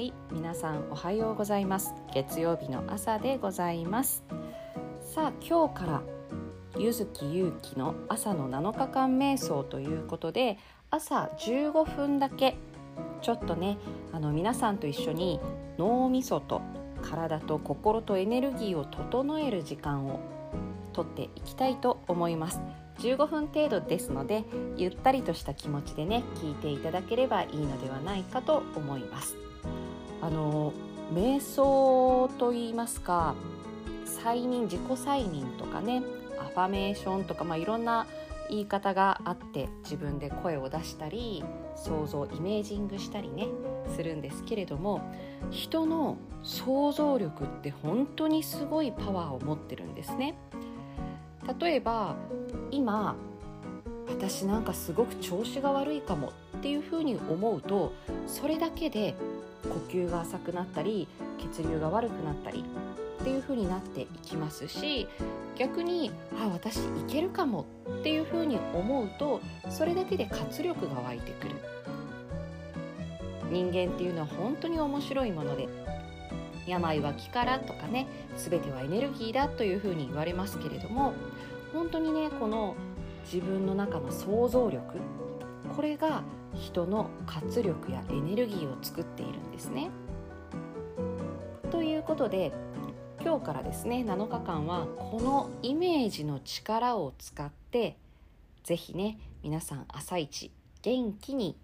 はい皆さんおはようございます。月曜日の朝でございます。さあ今日からゆずきゆうきの朝の7日間瞑想ということで朝15分だけちょっとねあの皆さんと一緒に脳みそと体と心とエネルギーを整える時間をとっていきたいと思います。15分程度ですのでゆったりとした気持ちでね聞いていただければいいのではないかと思います。あの瞑想と言いますか催眠自己催眠とかねアファメーションとか、まあ、いろんな言い方があって自分で声を出したり想像イメージングしたりねするんですけれども人の想像力って本当にすごいパワーを持ってるんですね。例えば今私なんかすごく調子が悪いかもっていうふうに思うとそれだけで呼吸が浅くなったり血流が悪くなったりっていう風になっていきますし逆にあ私いけるかもっていう風に思うとそれだけで活力が湧いてくる。人間っていうのは本当に面白いもので病は気からとかね全てはエネルギーだというふうに言われますけれども本当にねこの自分の中の想像力これが人の活力やエネルギーを作っているんですね。ということで今日からですね7日間はこのイメージの力を使って是非ね皆さん朝一元気に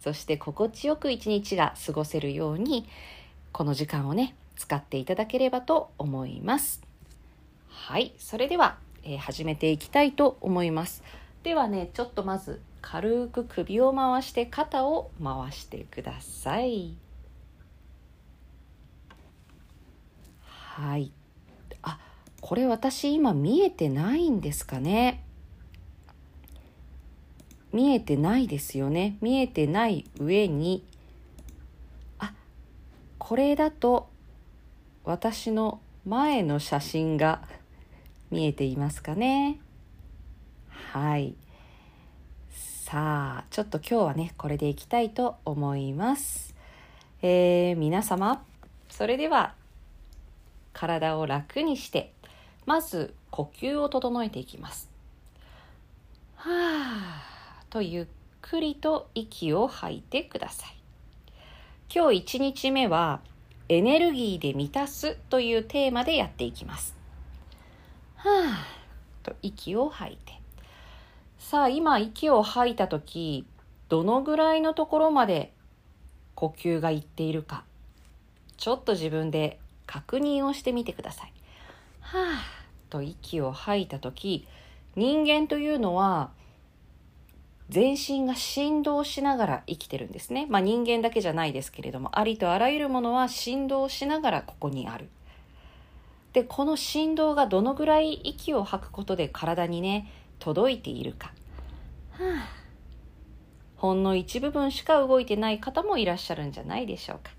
そして心地よく一日が過ごせるようにこの時間をね使っていただければと思いますはいそれでは、えー、始めていきたいと思います。ではねちょっとまず軽く首を回して肩を回してください。はい。あこれ私今見えてないんですかね？見えてないですよね。見えてない上に。あこれだと私の前の写真が見えていますかね？はい。さあちょっと今日はねこれでいきたいと思います。えー、皆様それでは体を楽にしてまず呼吸を整えていきます。はあとゆっくりと息を吐いてください。今日1日目はエネルギーで満たすというテーマでやっていきます。あと息を吐いてさあ今息を吐いた時どのぐらいのところまで呼吸がいっているかちょっと自分で確認をしてみてください。はあと息を吐いた時人間というのは全身が振動しながら生きてるんですね。まあ人間だけじゃないですけれどもありとあらゆるものは振動しながらここにある。でこの振動がどのぐらい息を吐くことで体にね届いているか。はあ、ほんの一部分しか動いてない方もいらっしゃるんじゃないでしょうか。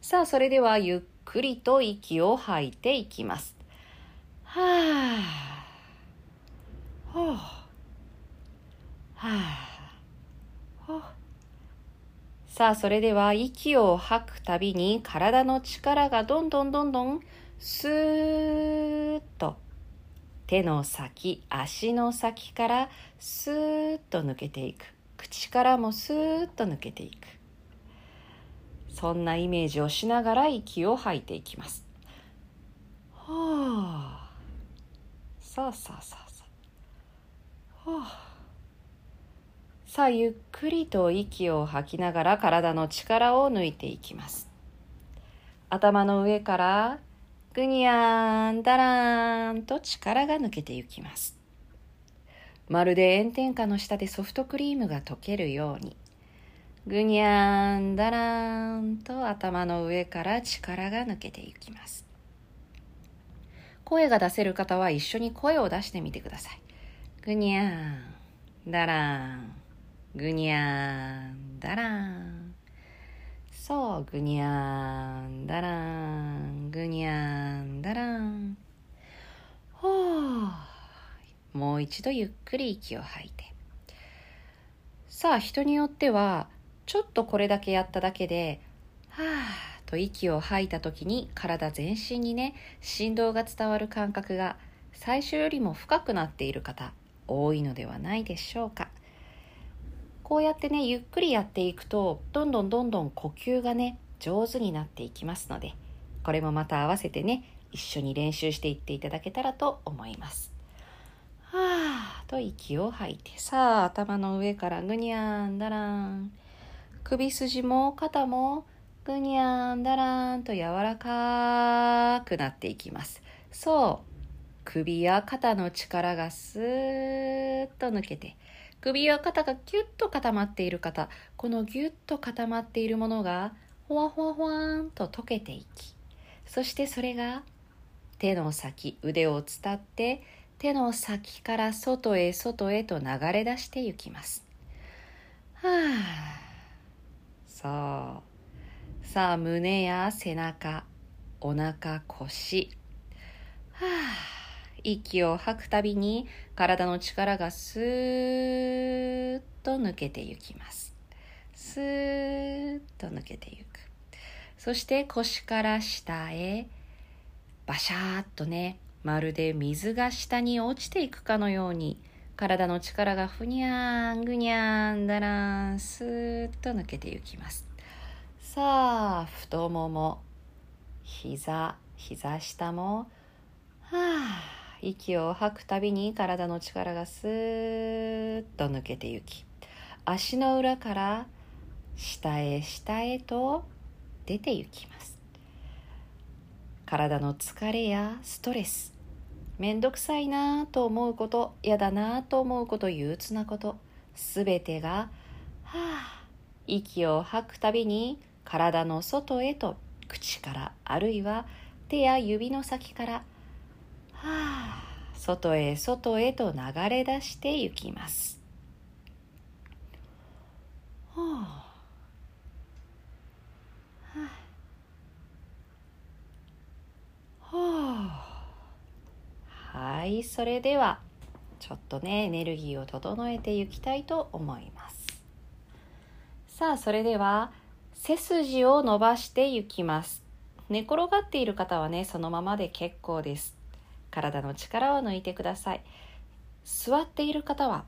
さあそれではゆっくりと息を吐いていきます。はあ、はあ、はあ、さあ、それでは息を吐くたびに体の力がどんどんどんどんスーッと手の先、足の先からスーッと抜けていく。口からもスーッと抜けていく。そんなイメージをしながら息を吐いていきます。はあ。さあさあさあさあ。はあ。さあ、ゆっくりと息を吐きながら体の力を抜いていきます。頭の上からぐにゃーん、だらーんと力が抜けていきます。まるで炎天下の下でソフトクリームが溶けるように。ぐにゃんだらーんと頭の上から力が抜けていきます。声が出せる方は一緒に声を出してみてください。ぐにゃんだらんぐにゃんだらんそう、ぐにゃんだらんぐにゃんだらんほうもう一度ゆっくり息を吐いて。さあ人によってはちょっとこれだけやっただけで、はあと息を吐いた時に体全身にね振動が伝わる感覚が最初よりも深くなっている方多いのではないでしょうか。こうやってねゆっくりやっていくとどんどんどんどん呼吸がね上手になっていきますのでこれもまた合わせてね一緒に練習していっていただけたらと思います。はあと息を吐いてさあ頭の上からぐにゃんだらん。首筋も肩もぐにゃんだらんと柔らかくなっていきます。そう首や肩の力がスーッと抜けて首や肩がギュッと固まっている方このギュッと固まっているものがほわほわほわーんと溶けていきそしてそれが手の先腕を伝って手の先から外へ外へと流れ出していきます。はあそう。さあ胸や背中お腹腰。はあ息を吐くたびに体の力がスーッと抜けていきます。スーッと抜けていく。そして腰から下へバシャーっとね、まるで水が下に落ちていくかのように体の力がふにゃーんぐにゃんだらんスーッと抜けていきます。さあ、太もも、膝、膝下も、はあ、息を吐くたびに体の力がスーッと抜けてゆき足の裏から下へ下へと出て行きます。体の疲れやストレスめんどくさいなと思うこと嫌だなと思うこと憂鬱なことすべてがはあ息を吐くたびに体の外へと口からあるいは手や指の先から外へ外へと流れ出してゆきます。はあ、はい、それではちょっとねエネルギーを整えていきたいと思います。さあ、それでは背筋を伸ばしていきます。寝転がっている方はね、そのままで結構です。体の力を抜いてください。座っている方は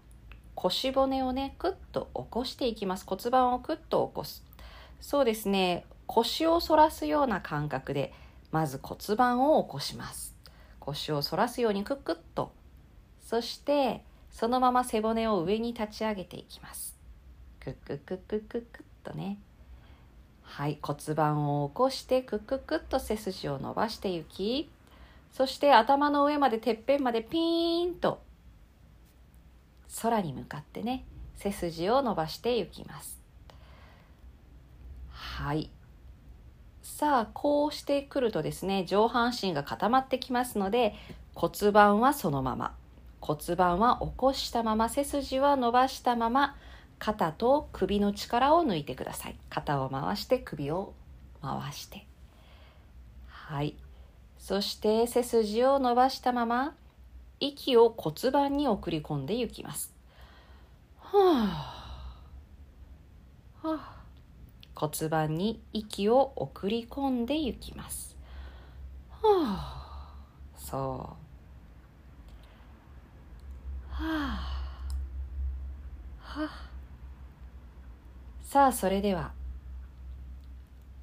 腰骨をねクッと起こしていきます。骨盤をクッと起こす。そうですね。腰を反らすような感覚でまず骨盤を起こします。腰を反らすようにクックッと。そしてそのまま背骨を上に立ち上げていきます。クックックックックックッとね。はい。骨盤を起こしてクックックッと背筋を伸ばしていきそして頭の上までてっぺんまでピーンと空に向かってね背筋を伸ばしていきます。はい。さあこうしてくるとですね上半身が固まってきますので骨盤はそのまま。骨盤は起こしたまま背筋は伸ばしたまま肩と首の力を抜いてください。肩を回して首を回して。はい。そして背筋を伸ばしたまま息を骨盤に送り込んでいきます。はあ、はあ、骨盤に息を送り込んでいきます。はあ、そう。はあ、はあ。さあ、それでは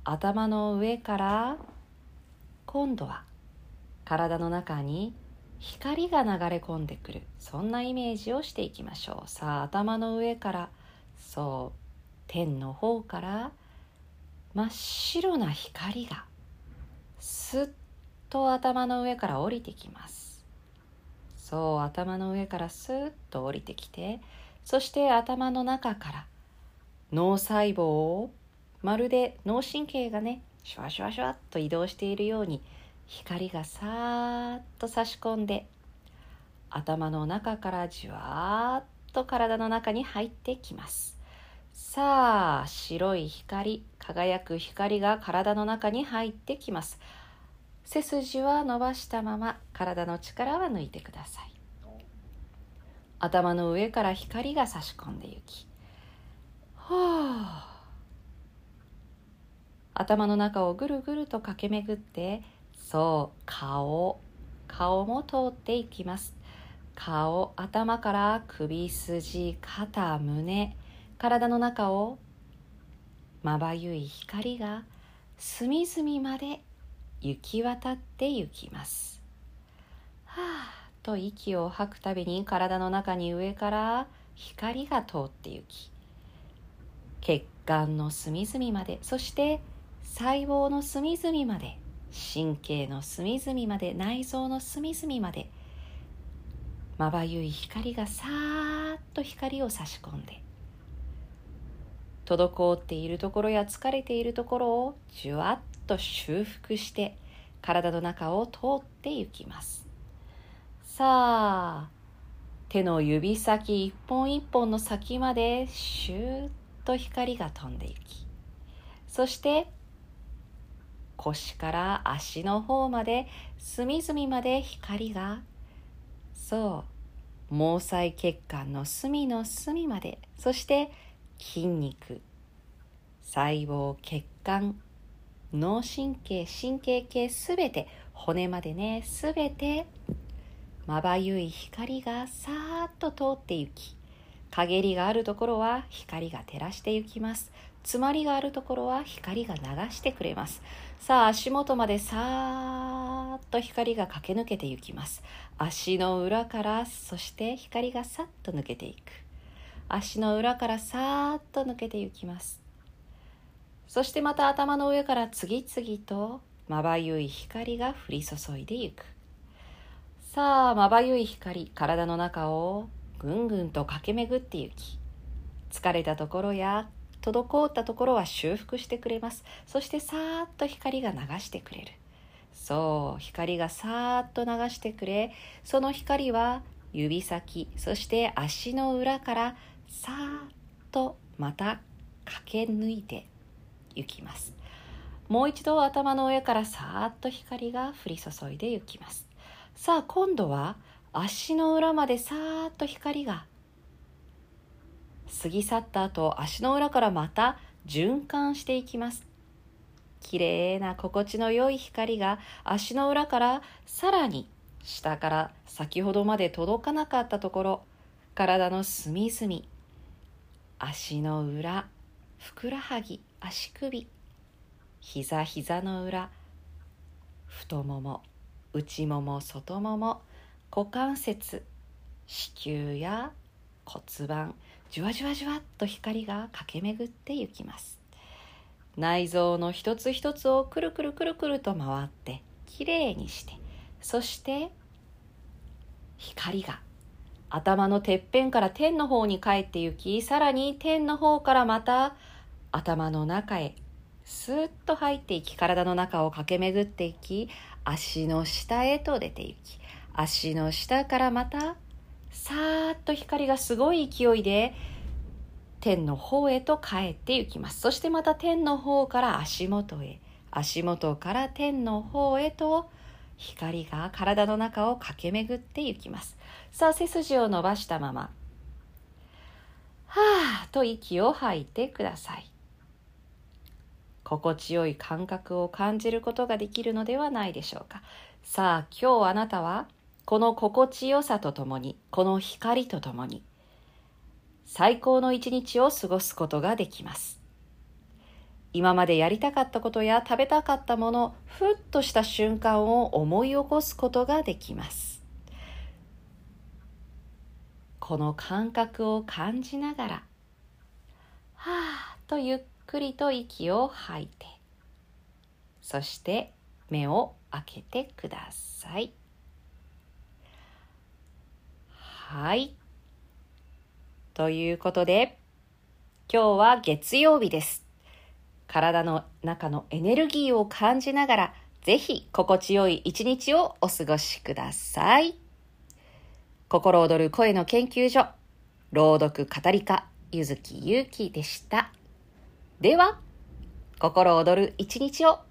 頭の上から今度は体の中に光が流れ込んでくる。そんなイメージをしていきましょう。さあ頭の上から。そう。天の方から真っ白な光がすっと頭の上から降りてきます。そう頭の上からスッと降りてきてそして頭の中から脳細胞をまるで脳神経がねシュワシュワシュワっと移動しているように光がさーっと差し込んで頭の中からじわーっと体の中に入ってきます。さあ白い光輝く光が体の中に入ってきます。背筋は伸ばしたまま体の力は抜いてください。頭の上から光が差し込んでゆき。頭の中をぐるぐると駆け巡ってそう顔。顔も通っていきます。顔頭から首筋肩胸。体の中をまばゆい光が隅々まで行き渡って行きます。はあと息を吐くたびに体の中に上から光が通って行き血管の隅々までそして細胞の隅々まで神経の隅々まで内臓の隅々までまばゆい光がさーっと光を差し込んで滞っているところや疲れているところをじゅわっと修復して体の中を通っていきます。さあ手の指先一本一本の先までシューッと光が飛んでいきそして腰から足の方まで隅々まで光がそう毛細血管の隅の隅までそして筋肉細胞血管脳神経神経系すべて骨までねすべてまばゆい光がさーっと通って行き陰りがあるところは光が照らして行きます。詰まりがあるところは光が流してくれます。さあ足元までさーっと光が駆け抜けて行きます。足の裏からそして光がさっと抜けていく。足の裏からさーっと抜けていきます。そしてまた頭の上から次々とまばゆい光が降り注いでいく。さあまばゆい光体の中をぐんぐんと駆け巡ってゆき。疲れたところや滞ったところは修復してくれます。そしてさーっと光が流してくれる。そう光がさーっと流してくれ。その光は指先そして足の裏からさーっとまた駆け抜いて行きます。もう一度頭の上からさーっと光が降り注いで行きます。さあ今度は足の裏までさーっと光が過ぎ去った後足の裏からまた循環していきます。綺麗な心地の良い光が足の裏からさらに下から先ほどまで届かなかったところ体の隅々足の裏ふくらはぎ足首膝膝の裏太もも内もも外もも股関節子宮や骨盤じわじわじわっと光が駆け巡ってゆきます。内臓の一つ一つをくるくるくるくると回ってきれいにしてそして光が頭のてっぺんから天の方に帰って行きさらに天の方からまた頭の中へスーッと入っていき体の中を駆け巡っていき足の下へと出ていき足の下からまたさーっと光がすごい勢いで天の方へと帰っていきます。そしてまた天の方から足元へ。足元から天の方へと光が体の中を駆け巡っていきます。さあ背筋を伸ばしたまま。はーと息を吐いてください。心地よい感覚を感じることができるのではないでしょうか。さあ今日あなたはこの心地よさとともにこの光とともに最高の一日を過ごすことができます。今までやりたかったことや食べたかったものふっとした瞬間を思い起こすことができます。この感覚を感じながらはあとゆっくりと息を吐いてそして目を開けてください。はい。ということで今日は月曜日です。体の中のエネルギーを感じながらぜひ心地よい一日をお過ごしください。心躍る声の研究所朗読語り家ゆずきゆうきでした。では、心躍る一日を